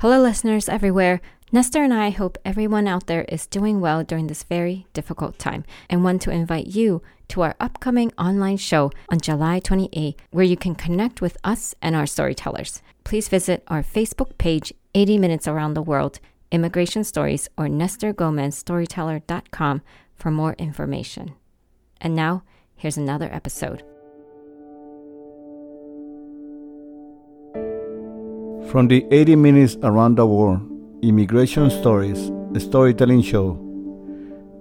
Hello, listeners everywhere. Nestor and I hope everyone out there is doing well during this very difficult time and want to invite you to our upcoming online show on July 28, where you can connect with us and our storytellers. Please visit our Facebook page, 80 Minutes Around the World, Immigration Stories, or NestorGomezStoryteller.com for more information. And now, here's another episode. From the 80 Minutes Around the World Immigration Stories, a storytelling show,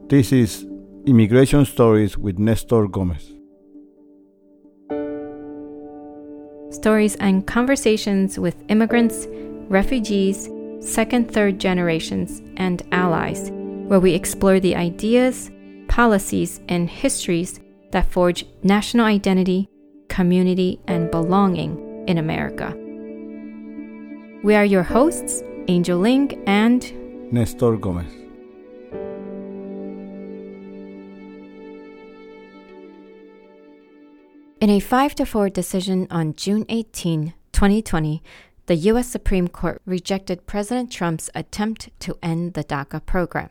this is Immigration Stories with Nestor Gomez. Stories and conversations with immigrants, refugees, second, third generations, and allies, where we explore the ideas, policies, and histories that forge national identity, community, and belonging in America. We are your hosts, Angel Ling and Nestor Gomez. In a 5 to 4 decision on June 18, 2020, the U.S. Supreme Court rejected President Trump's attempt to end the DACA program,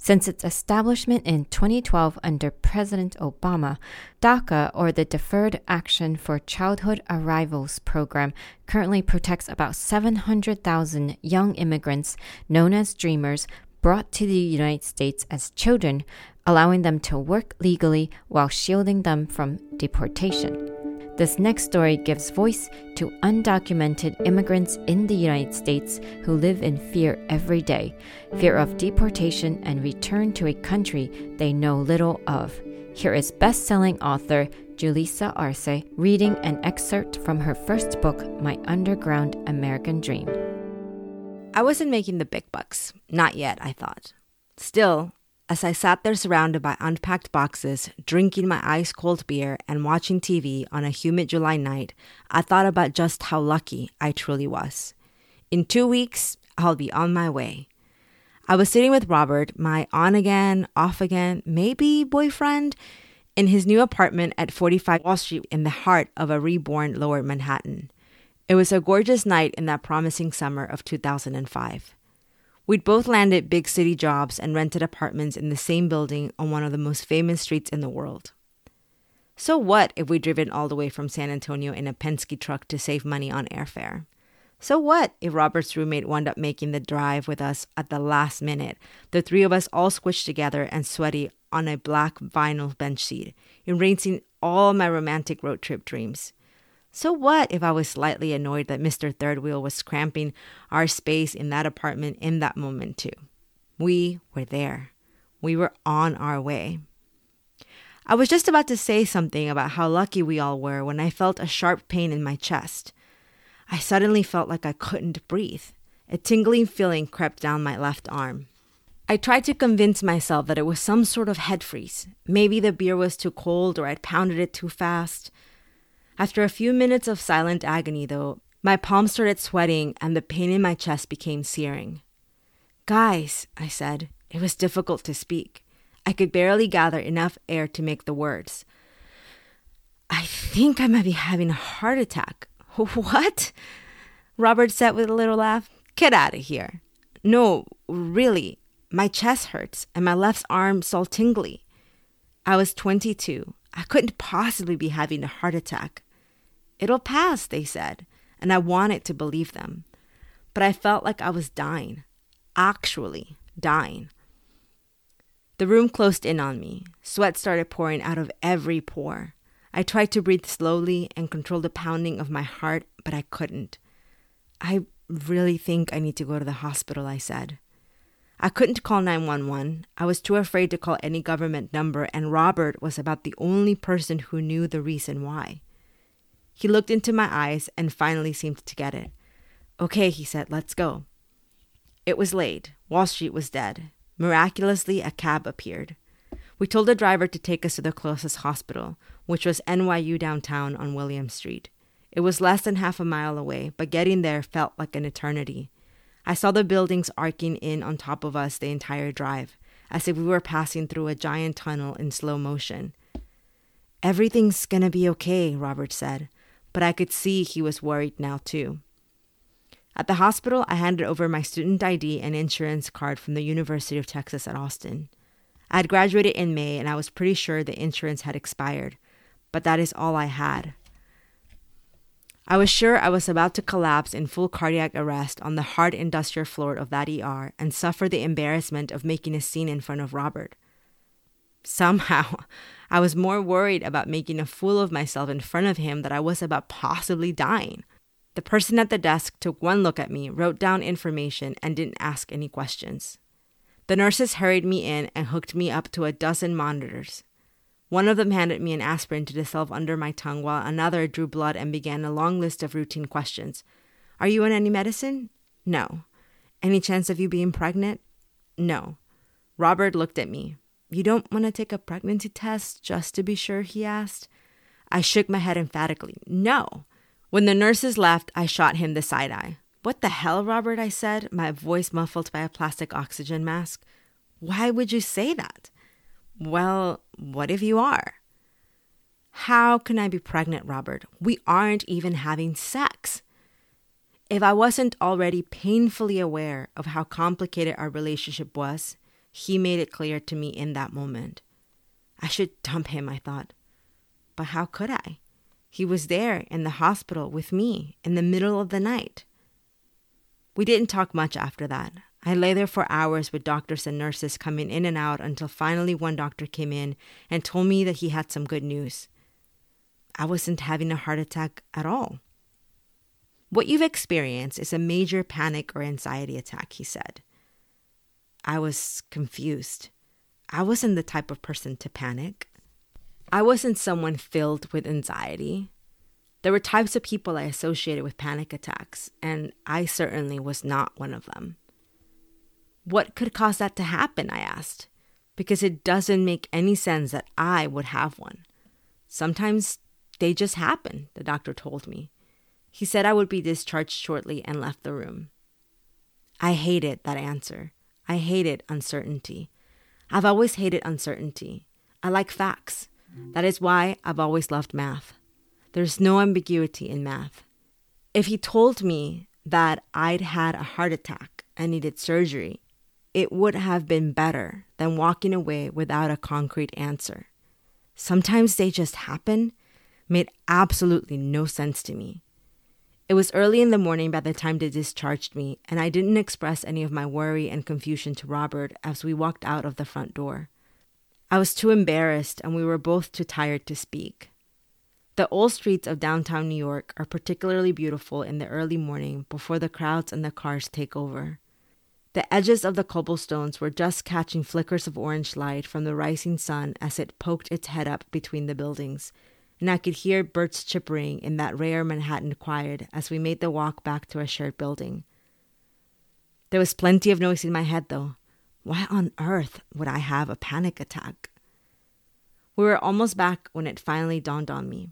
since its establishment in 2012 under President Obama, DACA, or the Deferred Action for Childhood Arrivals program, currently protects about 700,000 young immigrants known as Dreamers brought to the United States as children, allowing them to work legally while shielding them from deportation. This next story gives voice to undocumented immigrants in the United States who live in fear every day fear of deportation and return to a country they know little of. Here is best selling author Julissa Arce reading an excerpt from her first book, My Underground American Dream. I wasn't making the big bucks. Not yet, I thought. Still, as I sat there surrounded by unpacked boxes, drinking my ice cold beer and watching TV on a humid July night, I thought about just how lucky I truly was. In two weeks, I'll be on my way. I was sitting with Robert, my on again, off again, maybe boyfriend, in his new apartment at 45 Wall Street in the heart of a reborn lower Manhattan. It was a gorgeous night in that promising summer of 2005. We'd both landed big city jobs and rented apartments in the same building on one of the most famous streets in the world. So, what if we'd driven all the way from San Antonio in a Penske truck to save money on airfare? So, what if Robert's roommate wound up making the drive with us at the last minute, the three of us all squished together and sweaty on a black vinyl bench seat, erasing all my romantic road trip dreams? So what if I was slightly annoyed that Mr. Third Wheel was cramping our space in that apartment in that moment too? We were there. We were on our way. I was just about to say something about how lucky we all were when I felt a sharp pain in my chest. I suddenly felt like I couldn't breathe. A tingling feeling crept down my left arm. I tried to convince myself that it was some sort of head freeze. Maybe the beer was too cold or I'd pounded it too fast. After a few minutes of silent agony, though, my palms started sweating and the pain in my chest became searing. Guys, I said. It was difficult to speak. I could barely gather enough air to make the words. I think I might be having a heart attack. What? Robert said with a little laugh. Get out of here. No, really. My chest hurts and my left arm's all tingly. I was 22. I couldn't possibly be having a heart attack. It'll pass, they said, and I wanted to believe them. But I felt like I was dying, actually dying. The room closed in on me. Sweat started pouring out of every pore. I tried to breathe slowly and control the pounding of my heart, but I couldn't. I really think I need to go to the hospital, I said. I couldn't call 911. I was too afraid to call any government number, and Robert was about the only person who knew the reason why. He looked into my eyes and finally seemed to get it. Okay, he said, let's go. It was late. Wall Street was dead. Miraculously, a cab appeared. We told the driver to take us to the closest hospital, which was NYU downtown on William Street. It was less than half a mile away, but getting there felt like an eternity. I saw the buildings arcing in on top of us the entire drive, as if we were passing through a giant tunnel in slow motion. Everything's gonna be okay, Robert said but I could see he was worried now too. At the hospital, I handed over my student ID and insurance card from the University of Texas at Austin. I had graduated in May and I was pretty sure the insurance had expired, but that is all I had. I was sure I was about to collapse in full cardiac arrest on the hard industrial floor of that ER and suffer the embarrassment of making a scene in front of Robert. Somehow, I was more worried about making a fool of myself in front of him than I was about possibly dying. The person at the desk took one look at me, wrote down information, and didn't ask any questions. The nurses hurried me in and hooked me up to a dozen monitors. One of them handed me an aspirin to dissolve under my tongue, while another drew blood and began a long list of routine questions. Are you on any medicine? No. Any chance of you being pregnant? No. Robert looked at me. You don't want to take a pregnancy test just to be sure? he asked. I shook my head emphatically. No. When the nurses left, I shot him the side eye. What the hell, Robert? I said, my voice muffled by a plastic oxygen mask. Why would you say that? Well, what if you are? How can I be pregnant, Robert? We aren't even having sex. If I wasn't already painfully aware of how complicated our relationship was, he made it clear to me in that moment. I should dump him, I thought. But how could I? He was there in the hospital with me in the middle of the night. We didn't talk much after that. I lay there for hours with doctors and nurses coming in and out until finally one doctor came in and told me that he had some good news. I wasn't having a heart attack at all. What you've experienced is a major panic or anxiety attack, he said. I was confused. I wasn't the type of person to panic. I wasn't someone filled with anxiety. There were types of people I associated with panic attacks, and I certainly was not one of them. What could cause that to happen? I asked, because it doesn't make any sense that I would have one. Sometimes they just happen, the doctor told me. He said I would be discharged shortly and left the room. I hated that answer. I hated uncertainty. I've always hated uncertainty. I like facts. That is why I've always loved math. There's no ambiguity in math. If he told me that I'd had a heart attack and needed surgery, it would have been better than walking away without a concrete answer. Sometimes they just happen made absolutely no sense to me. It was early in the morning by the time they discharged me, and I didn't express any of my worry and confusion to Robert as we walked out of the front door. I was too embarrassed, and we were both too tired to speak. The old streets of downtown New York are particularly beautiful in the early morning before the crowds and the cars take over. The edges of the cobblestones were just catching flickers of orange light from the rising sun as it poked its head up between the buildings, and I could hear birds chippering in that rare Manhattan quiet as we made the walk back to a shared building. There was plenty of noise in my head, though. Why on earth would I have a panic attack? We were almost back when it finally dawned on me.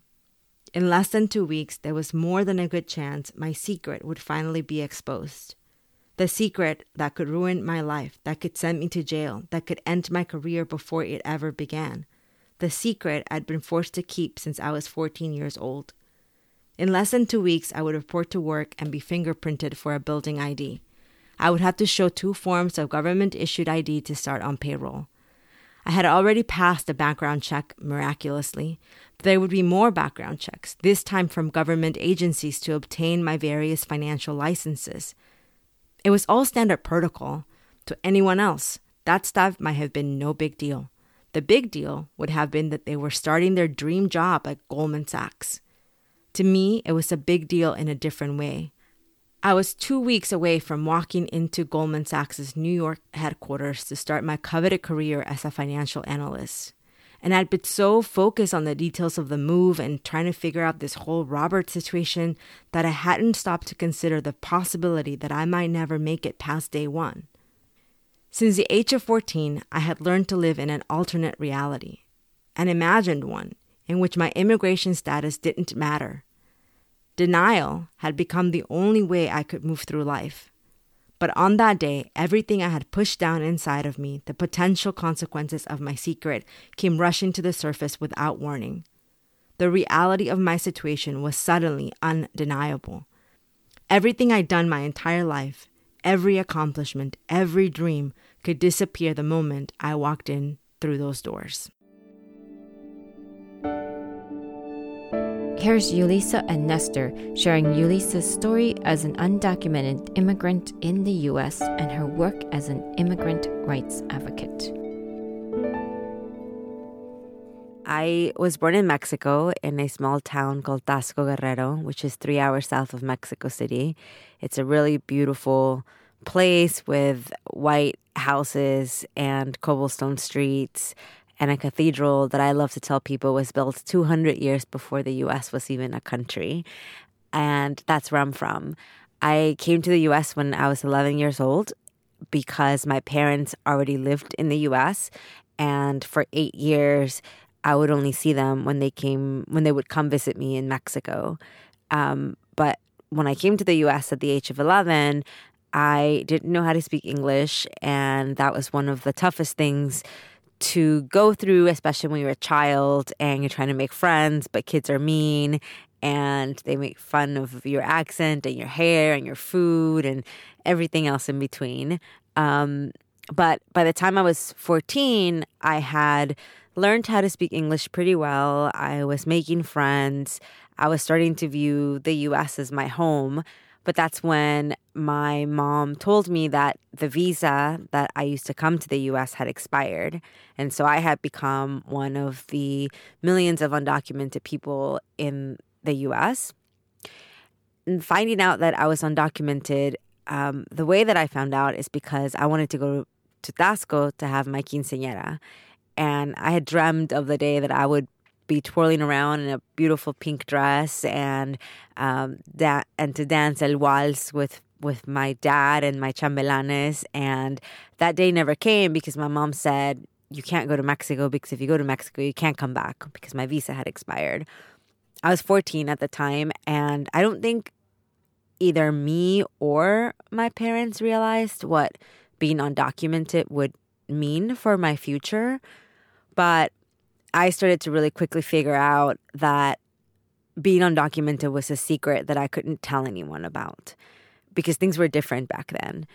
In less than two weeks, there was more than a good chance my secret would finally be exposed. The secret that could ruin my life, that could send me to jail, that could end my career before it ever began. The secret I'd been forced to keep since I was 14 years old. In less than two weeks, I would report to work and be fingerprinted for a building ID. I would have to show two forms of government issued ID to start on payroll. I had already passed a background check miraculously, but there would be more background checks, this time from government agencies to obtain my various financial licenses. It was all standard protocol. To anyone else, that stuff might have been no big deal. The big deal would have been that they were starting their dream job at Goldman Sachs. To me, it was a big deal in a different way. I was two weeks away from walking into Goldman Sachs' New York headquarters to start my coveted career as a financial analyst. And I'd been so focused on the details of the move and trying to figure out this whole Robert situation that I hadn't stopped to consider the possibility that I might never make it past day one. Since the age of 14, I had learned to live in an alternate reality, an imagined one in which my immigration status didn't matter Denial had become the only way I could move through life. But on that day, everything I had pushed down inside of me, the potential consequences of my secret, came rushing to the surface without warning. The reality of my situation was suddenly undeniable. Everything I'd done my entire life, every accomplishment, every dream could disappear the moment I walked in through those doors. Here's Julissa and Nestor sharing Julissa's story as an undocumented immigrant in the U.S. and her work as an immigrant rights advocate. I was born in Mexico in a small town called Taxco Guerrero, which is three hours south of Mexico City. It's a really beautiful place with white houses and cobblestone streets and a cathedral that I love to tell people was built 200 years before the US was even a country. And that's where I'm from. I came to the US when I was 11 years old because my parents already lived in the US. And for eight years, I would only see them when they came, when they would come visit me in Mexico. Um, but when I came to the US at the age of 11, I didn't know how to speak English. And that was one of the toughest things to go through, especially when you're a child and you're trying to make friends, but kids are mean and they make fun of your accent and your hair and your food and everything else in between. Um, but by the time I was 14, I had learned how to speak English pretty well. I was making friends. I was starting to view the US as my home. But that's when my mom told me that the visa that I used to come to the US had expired. And so I had become one of the millions of undocumented people in the US. And finding out that I was undocumented, um, the way that I found out is because I wanted to go to Taxco to have my quinceañera. And I had dreamed of the day that I would be twirling around in a beautiful pink dress and um, that and to dance el waltz with with my dad and my chambelanes. And that day never came because my mom said you can't go to Mexico because if you go to Mexico you can't come back because my visa had expired. I was 14 at the time, and I don't think either me or my parents realized what being undocumented would mean for my future. But I started to really quickly figure out that being undocumented was a secret that I couldn't tell anyone about because things were different back then.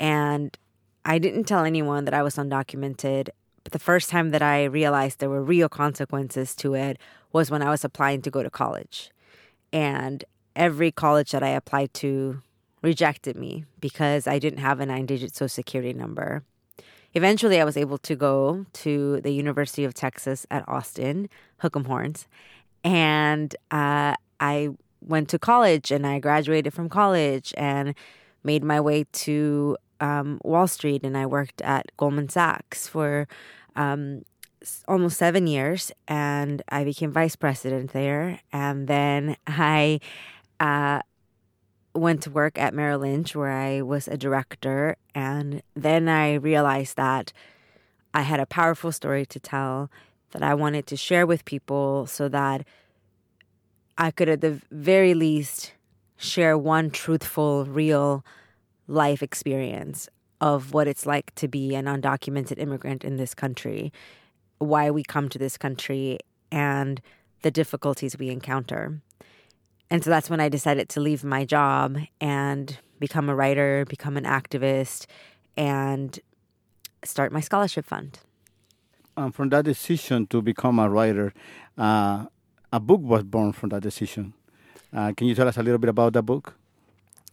And I didn't tell anyone that I was undocumented. But the first time that I realized there were real consequences to it was when I was applying to go to college. And every college that I applied to rejected me because I didn't have a nine digit social security number. Eventually, I was able to go to the University of Texas at Austin, Hook'em Horns, and uh, I went to college and I graduated from college and made my way to um, Wall Street and I worked at Goldman Sachs for um, almost seven years and I became vice president there. And then I uh, went to work at Merrill Lynch where I was a director. And then I realized that I had a powerful story to tell that I wanted to share with people so that I could, at the very least, share one truthful, real life experience of what it's like to be an undocumented immigrant in this country, why we come to this country, and the difficulties we encounter. And so that's when I decided to leave my job and become a writer, become an activist, and start my scholarship fund. Um, from that decision to become a writer, uh, a book was born from that decision. Uh, can you tell us a little bit about that book?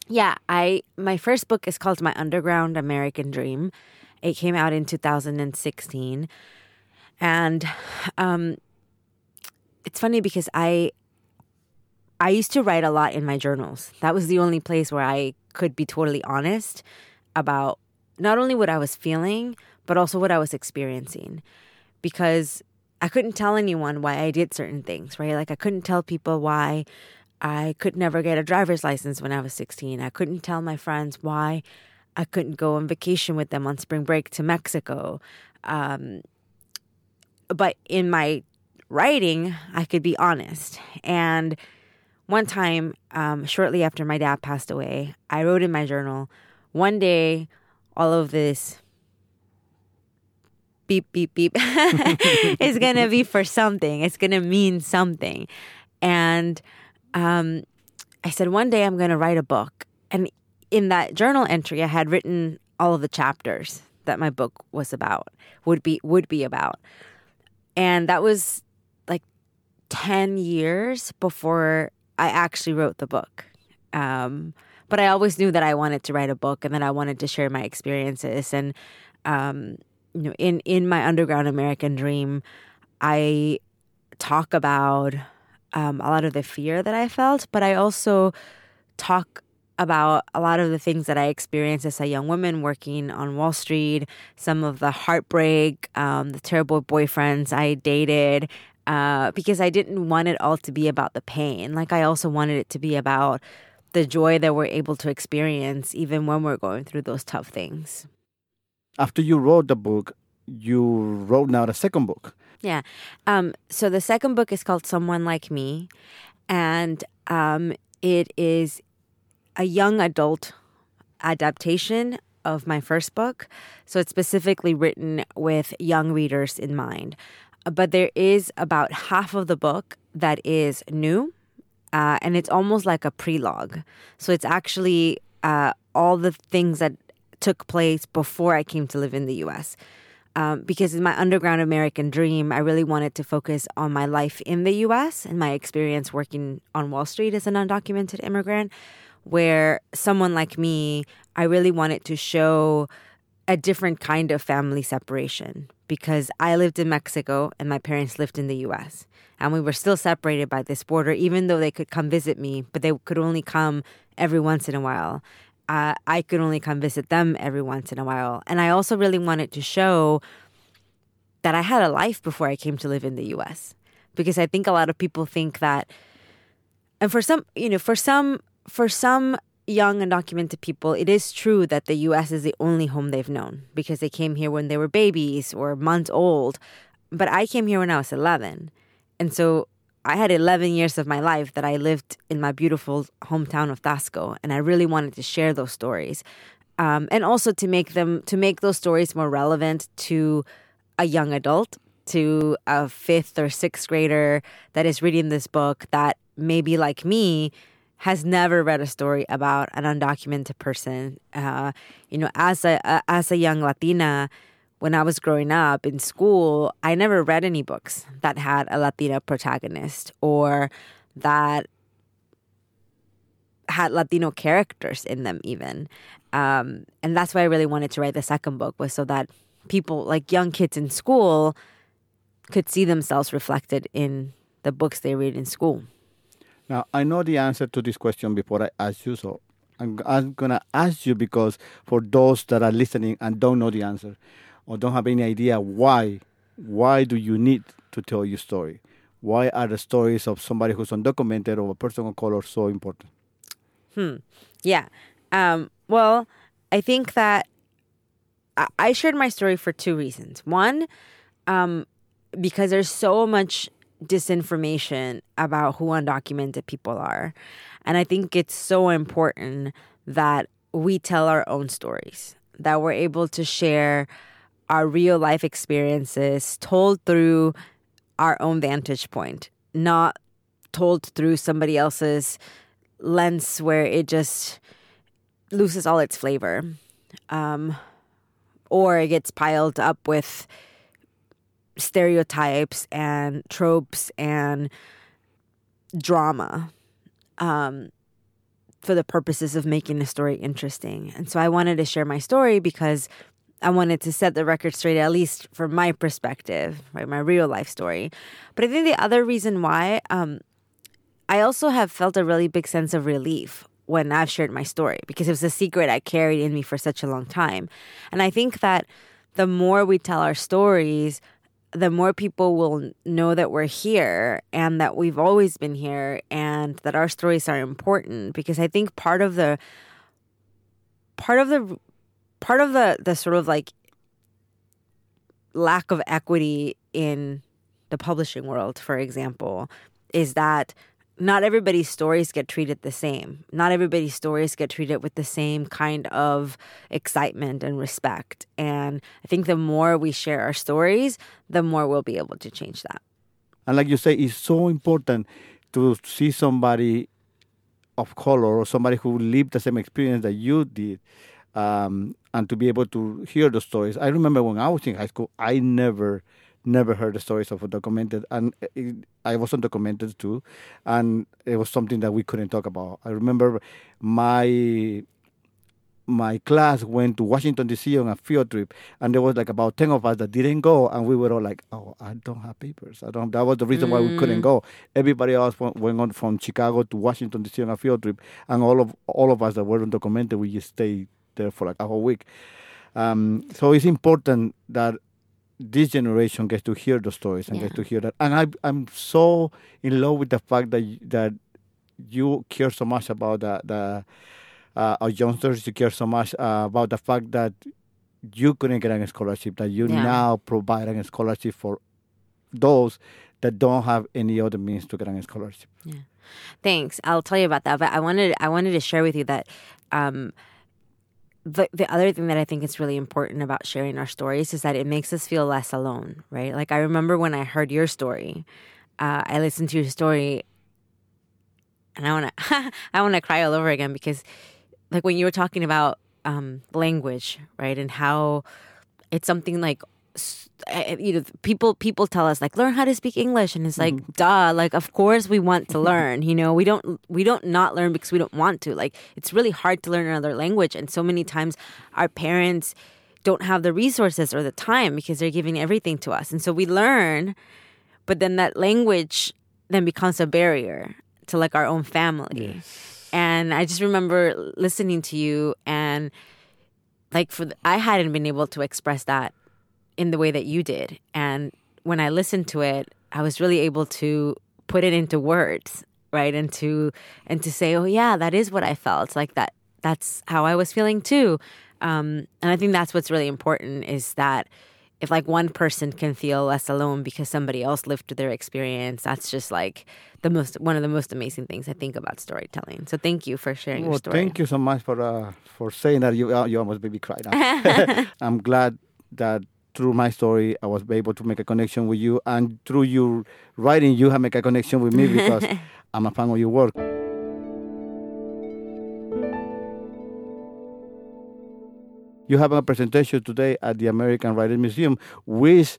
Yeah, I my first book is called My Underground American Dream. It came out in 2016, and um, it's funny because I I used to write a lot in my journals. That was the only place where I could be totally honest about not only what I was feeling, but also what I was experiencing. Because I couldn't tell anyone why I did certain things, right? Like I couldn't tell people why I could never get a driver's license when I was 16. I couldn't tell my friends why I couldn't go on vacation with them on spring break to Mexico. Um, but in my writing, I could be honest. And one time, um, shortly after my dad passed away, I wrote in my journal, one day, all of this beep, beep, beep is going to be for something. It's going to mean something. And um, I said, one day I'm going to write a book. And in that journal entry, I had written all of the chapters that my book was about, would be would be about. And that was like 10 years before I actually wrote the book. Um, but I always knew that I wanted to write a book and that I wanted to share my experiences. And um, you know, in in my underground American dream, I talk about um, a lot of the fear that I felt, but I also talk about a lot of the things that I experienced as a young woman working on Wall Street, some of the heartbreak, um, the terrible boyfriends I dated, uh, because I didn't want it all to be about the pain. Like, I also wanted it to be about the joy that we're able to experience even when we're going through those tough things. After you wrote the book, you wrote now the second book. Yeah. Um, so the second book is called Someone Like Me, and um, it is a young adult adaptation of my first book. So it's specifically written with young readers in mind. But there is about half of the book that is new, uh, and it's almost like a prelogue. So it's actually uh, all the things that took place before I came to live in the US. Um, because in my underground American dream, I really wanted to focus on my life in the US and my experience working on Wall Street as an undocumented immigrant where someone like me, I really wanted to show a different kind of family separation because I lived in Mexico and my parents lived in the US. And we were still separated by this border, even though they could come visit me, but they could only come every once in a while. Uh, I could only come visit them every once in a while. And I also really wanted to show that I had a life before I came to live in the US. Because I think a lot of people think that, and for some, you know, for some for some young undocumented people, it is true that the US is the only home they've known because they came here when they were babies or months old. But I came here when I was 11. And so I had 11 years of my life that I lived in my beautiful hometown of Taxco. And I really wanted to share those stories. Um, and also to make them, to make those stories more relevant to a young adult, to a fifth or sixth grader that is reading this book that maybe like me, has never read a story about an undocumented person. Uh, you know, as a, as a young Latina, when I was growing up in school, I never read any books that had a Latina protagonist or that had Latino characters in them, even. Um, and that's why I really wanted to write the second book was so that people, like young kids in school, could see themselves reflected in the books they read in school. Now, I know the answer to this question before I ask you, so I'm, I'm going to ask you because for those that are listening and don't know the answer or don't have any idea why, why do you need to tell your story? Why are the stories of somebody who's undocumented or a person of color so important? Hmm. Yeah. Um, well, I think that I shared my story for two reasons. One, um, because there's so much disinformation about who undocumented people are. And I think it's so important that we tell our own stories, that we're able to share our real life experiences told through our own vantage point, not told through somebody else's lens where it just loses all its flavor. Um, or it gets piled up with stereotypes and tropes and drama um, for the purposes of making the story interesting. And so I wanted to share my story because I wanted to set the record straight, at least from my perspective, right, my real life story. But I think the other reason why um, I also have felt a really big sense of relief when I've shared my story because it was a secret I carried in me for such a long time. And I think that the more we tell our stories, the more people will know that we're here and that we've always been here and that our stories are important because I think part of the part of the part of the the sort of like lack of equity in the publishing world for example is that not everybody's stories get treated the same. Not everybody's stories get treated with the same kind of excitement and respect. And I think the more we share our stories, the more we'll be able to change that. And like you say, it's so important to see somebody of color or somebody who lived the same experience that you did, um, and to be able to hear the stories. I remember when I was in high school, I never, never heard the stories of undocumented, and it, I was undocumented too, and it was something that we couldn't talk about. I remember my my class went to Washington D.C. on a field trip, and there was like about ten of us that didn't go, and we were all like, "Oh, I don't have papers. I don't." That was the reason why we couldn't go. Everybody else went, went on from Chicago to Washington D.C. on a field trip, and all of all of us that were undocumented, we just stayed there for like a whole week. Um, so it's important that this generation gets to hear the stories and Yeah. gets to hear that. And I, I'm so in love with the fact that that you care so much about the the uh, our youngsters. You care so much uh, about the fact that you couldn't get a scholarship. That you Yeah. now provide a scholarship for those that don't have any other means to get a scholarship. Yeah. Thanks. I'll tell you about that. But I wanted I wanted to share with you that um, the the other thing that I think is really important about sharing our stories is that it makes us feel less alone, right? Like I remember when I heard your story, uh, I listened to your story, and I want to I want to cry all over again because, like when you were talking about um, language, right, and how it's something like Eh, eh, you know people people tell us like learn how to speak english and it's like mm-hmm. duh like of course we want to learn you know? We don't we don't not learn because we don't want to like it's really hard to learn another language and so many times our parents don't have the resources or the time because they're giving everything to us and so we learn but then that language then becomes a barrier to like our own family. And i just remember listening to you and like for the, I hadn't been able to express that in the way that you did, and when I listened to it, I was really able to put it into words, right, and to and to say, oh yeah, that is what I felt like that. That's how I was feeling too, um, and I think that's what's really important is that if like one person can feel less alone because somebody else lived through their experience, that's just like the most one of the most amazing things I think about storytelling. So thank you for sharing your story. thank you so much for uh, for saying that. You uh, you almost made me cry now. I'm glad that through my story, I was able to make a connection with you, and through your writing, you have made a connection with me because I'm a fan of your work. You have a presentation today at the American Writers Museum, which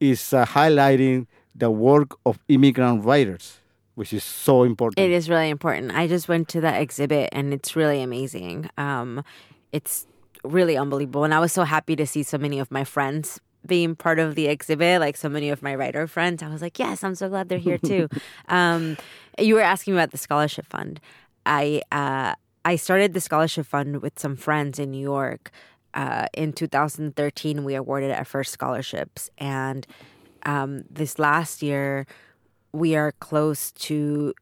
is uh, highlighting the work of immigrant writers, which is so important. It is really important. I just went to that exhibit and it's really amazing. Um, it's really unbelievable. And I was so happy to see so many of my friends being part of the exhibit, like so many of my writer friends. I was like, yes, I'm so glad they're here too. um, you were asking about the scholarship fund. I uh, I started the scholarship fund with some friends in New York. Uh, in 2013, we awarded our first scholarships, and um, this last year, we are close to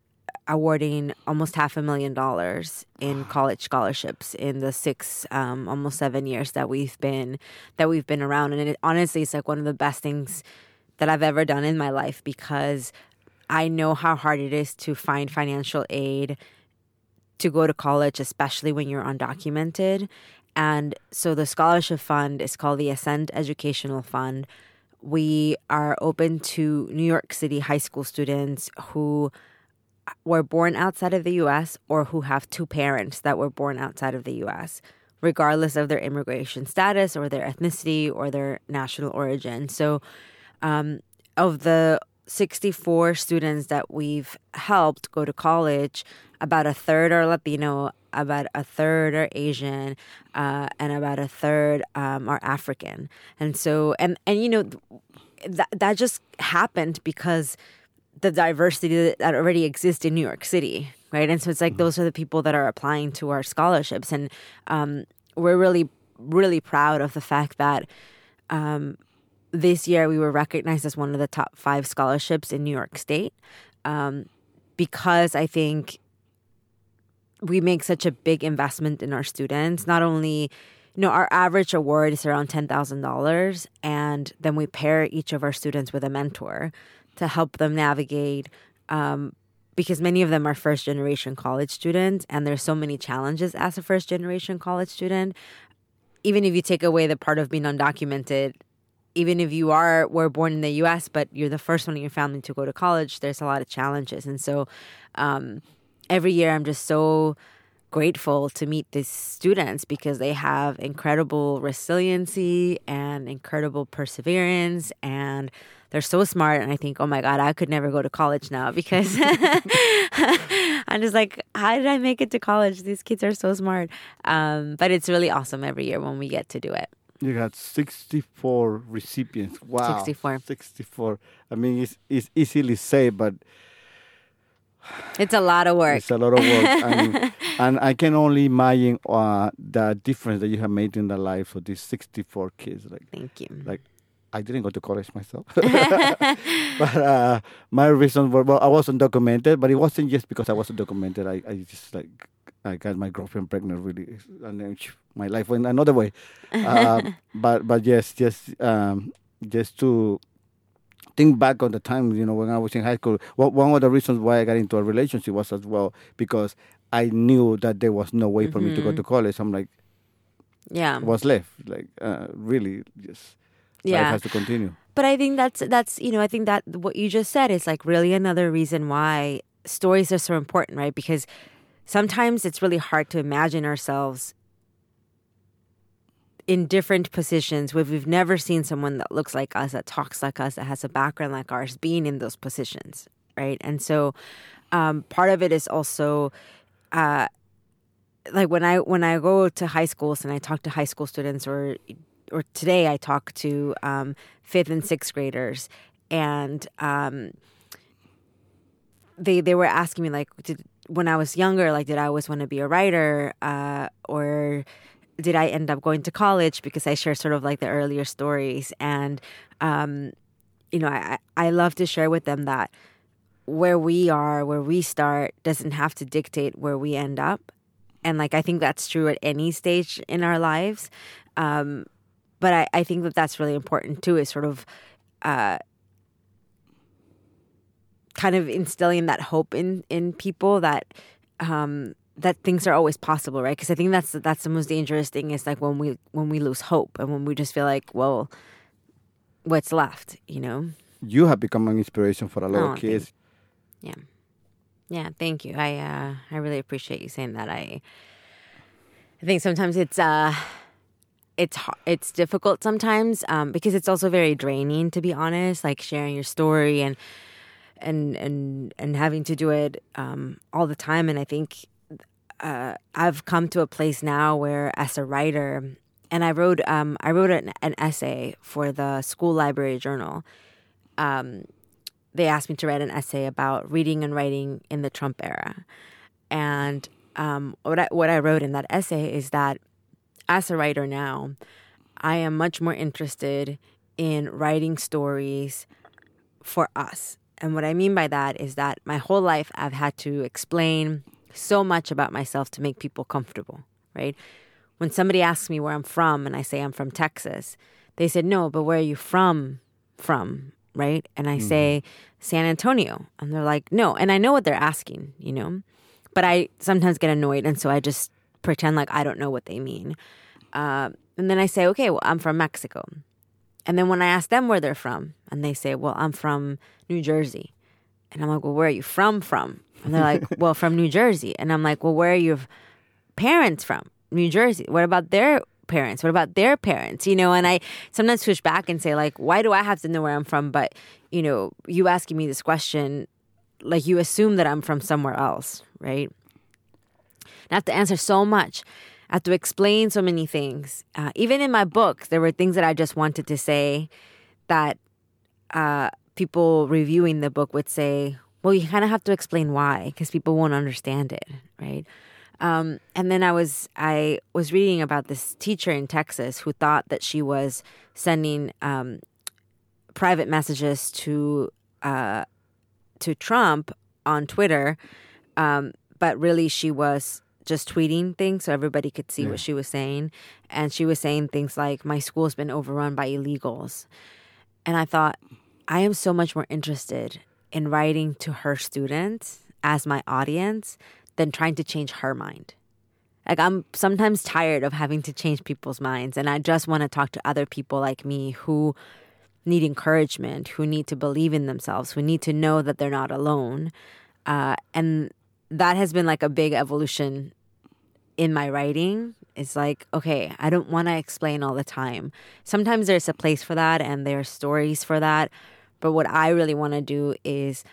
awarding almost half a million dollars in college scholarships in the six um, almost seven years that we've been that we've been around. And it, honestly it's like one of the best things that i've ever done in my life because i know how hard it is to find financial aid to go to college especially when you're undocumented. And so the scholarship fund is called the ascend educational fund. We are open to New York City high school students who were born outside of the US or who have two parents that were born outside of the US, regardless of their immigration status or their ethnicity or their national origin. So, um, of the 64 students that we've helped go to college, about a third are Latino, about a third are Asian, uh, and about a third um, are African. And so, and and you know, that that just happened because the diversity that already exists in New York City, right? And so it's like those are the people that are applying to our scholarships, and um, we're really, really proud of the fact that um, this year we were recognized as one of the top five scholarships in New York State um, because I think we make such a big investment in our students. Not only, you know, our average award is around ten thousand dollars, and then we pair each of our students with a mentor to help them navigate. Um, because many of them are first generation college students, and there's so many challenges as a first generation college student. Even if you take away the part of being undocumented, even if you are were born in the U.S. but you're the first one in your family to go to college, there's a lot of challenges, and so um, every year I'm just so grateful to meet these students because they have incredible resiliency and incredible perseverance and they're so smart and I think, oh my God, I could never go to college now because I'm just like, how did I make it to college? These kids are so smart. Um, but it's really awesome every year when we get to do it. You got 64 recipients. Wow. 64. 64. I mean, it's, it's easily said, but it's a lot of work. It's a lot of work, and, and I can only imagine uh, the difference that you have made in the lives of these sixty-four kids. Like, thank you. Like, I didn't go to college myself, but uh, my reasons were well, I wasn't documented, but it wasn't just because I wasn't documented. I, I just like I got my girlfriend pregnant, really, and then my life went another way. Uh, but but yes, just um, just to think back on the time, you know, when I was in high school, well, one of the reasons why I got into a relationship was as well because I knew that there was no way for mm-hmm. me to go mm-hmm. to college. I'm like, yeah, what's left? Like, uh, really, just yeah, life has to continue. But I think that's that's you know I think that what you just said is like really another reason why stories are so important, right? Because sometimes it's really hard to imagine ourselves in different positions where we've never seen someone that looks like us, that talks like us, that has a background like ours, being in those positions, right? And so, um, part of it is also, uh, like when I when I go to high schools and I talk to high school students, or or today I talk to um, fifth and sixth graders, and um, they they were asking me like, did when I was younger, like, did I always want to be a writer, uh, or did I end up going to college because I share sort of like the earlier stories? And um, you know I I love to share with them that where we are where we start doesn't have to dictate where we end up. And like I think that's true at any stage in our lives. Um, but I, I think that that's really important too is sort of uh, kind of instilling that hope in in people that um, that things are always possible, right? Because I think that's that's the most dangerous thing is like when we when we lose hope and when we just feel like, well, what's left, you know? You have become an inspiration for a lot oh, of kids. Yeah, yeah. Thank you. I uh, I really appreciate you saying that. I I think sometimes it's uh it's it's difficult sometimes um, because it's also very draining to be honest. Like sharing your story and and and and having to do it um, all the time. And I think uh, I've come to a place now where, as a writer, and I wrote um, I wrote an, an, essay for the school library journal. Um, they asked me to write an essay about reading and writing in the Trump era, and um, what I, what I wrote in that essay is that as a writer now, I am much more interested in writing stories for us. And what I mean by that is that my whole life I've had to explain so much about myself to make people comfortable, right? When somebody asks me where I'm from and I say I'm from Texas, they said, No, but where are you from? From, right? And I mm-hmm. say San Antonio. And they're like, No. And I know what they're asking, you know? But I sometimes get annoyed. And so I just pretend like I don't know what they mean. Uh, and then I say, Okay, well, I'm from Mexico. And then when I ask them where they're from, and they say, Well, I'm from New Jersey. And I'm like, Well, where are you from? From? And they're like, well, from New Jersey. And I'm like, well, where are your parents from? New Jersey. What about their parents? What about their parents? You know, and I sometimes push back and say, like, why do I have to know where I'm from? But, you know, you asking me this question, like, you assume that I'm from somewhere else, right? I have to answer so much. I have to explain so many things. Uh, even in my book, there were things that I just wanted to say that uh, people reviewing the book would say, well, you kind of have to explain why because people won't understand it, right? Um, and then I was I was reading about this teacher in Texas who thought that she was sending um, private messages to uh, to Trump on Twitter, um, but really she was just tweeting things so everybody could see yeah. what she was saying, and she was saying things like, "My school's been overrun by illegals," and I thought, I am so much more interested in writing to her students as my audience than trying to change her mind. Like, I'm sometimes tired of having to change people's minds, and I just want to talk to other people like me who need encouragement, who need to believe in themselves, who need to know that they're not alone. Uh, and that has been like a big evolution in my writing. It's like, okay, I don't want to explain all the time. Sometimes there's a place for that and there are stories for that. But what I really want to do is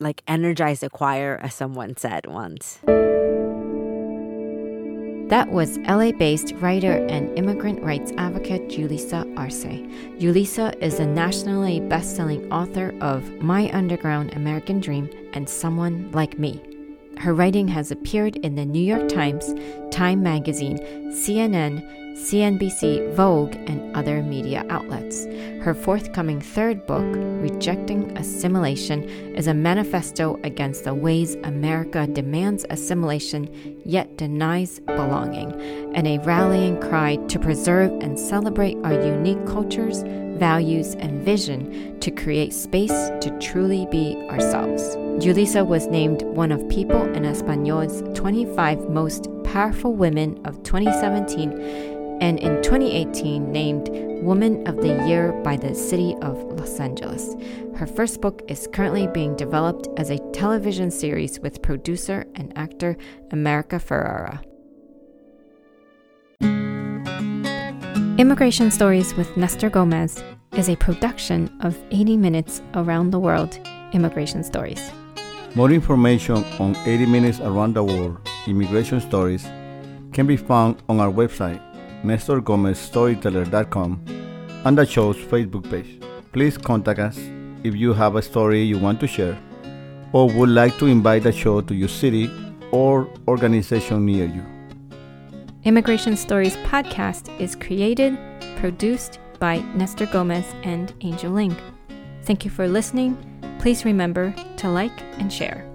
like energize the choir, as someone said once. That was LA based writer and immigrant rights advocate Julissa Arce. Julissa is a nationally best selling author of My Underground American Dream and Someone Like Me. Her writing has appeared in the New York Times, Time Magazine, CNN, CNBC, Vogue, and other media outlets. Her forthcoming third book, Rejecting Assimilation, is a manifesto against the ways America demands assimilation yet denies belonging, and a rallying cry to preserve and celebrate our unique cultures, values, and vision to create space to truly be ourselves. Julissa was named one of People en Español's 25 most powerful women of 2017 and in 2018 named Woman of the Year by the City of Los Angeles. Her first book is currently being developed as a television series with producer and actor America Ferrera. Immigration Stories with Nestor Gomez is a production of 80 Minutes Around the World Immigration Stories. More information on 80 Minutes Around the World Immigration Stories can be found on our website nestorgomezstoryteller.com and the show's Facebook page. Please contact us if you have a story you want to share or would like to invite the show to your city or organization near you. Immigration Stories podcast is created, produced by Nestor Gomez and Angel Ling. Thank you for listening. Please remember to like and share.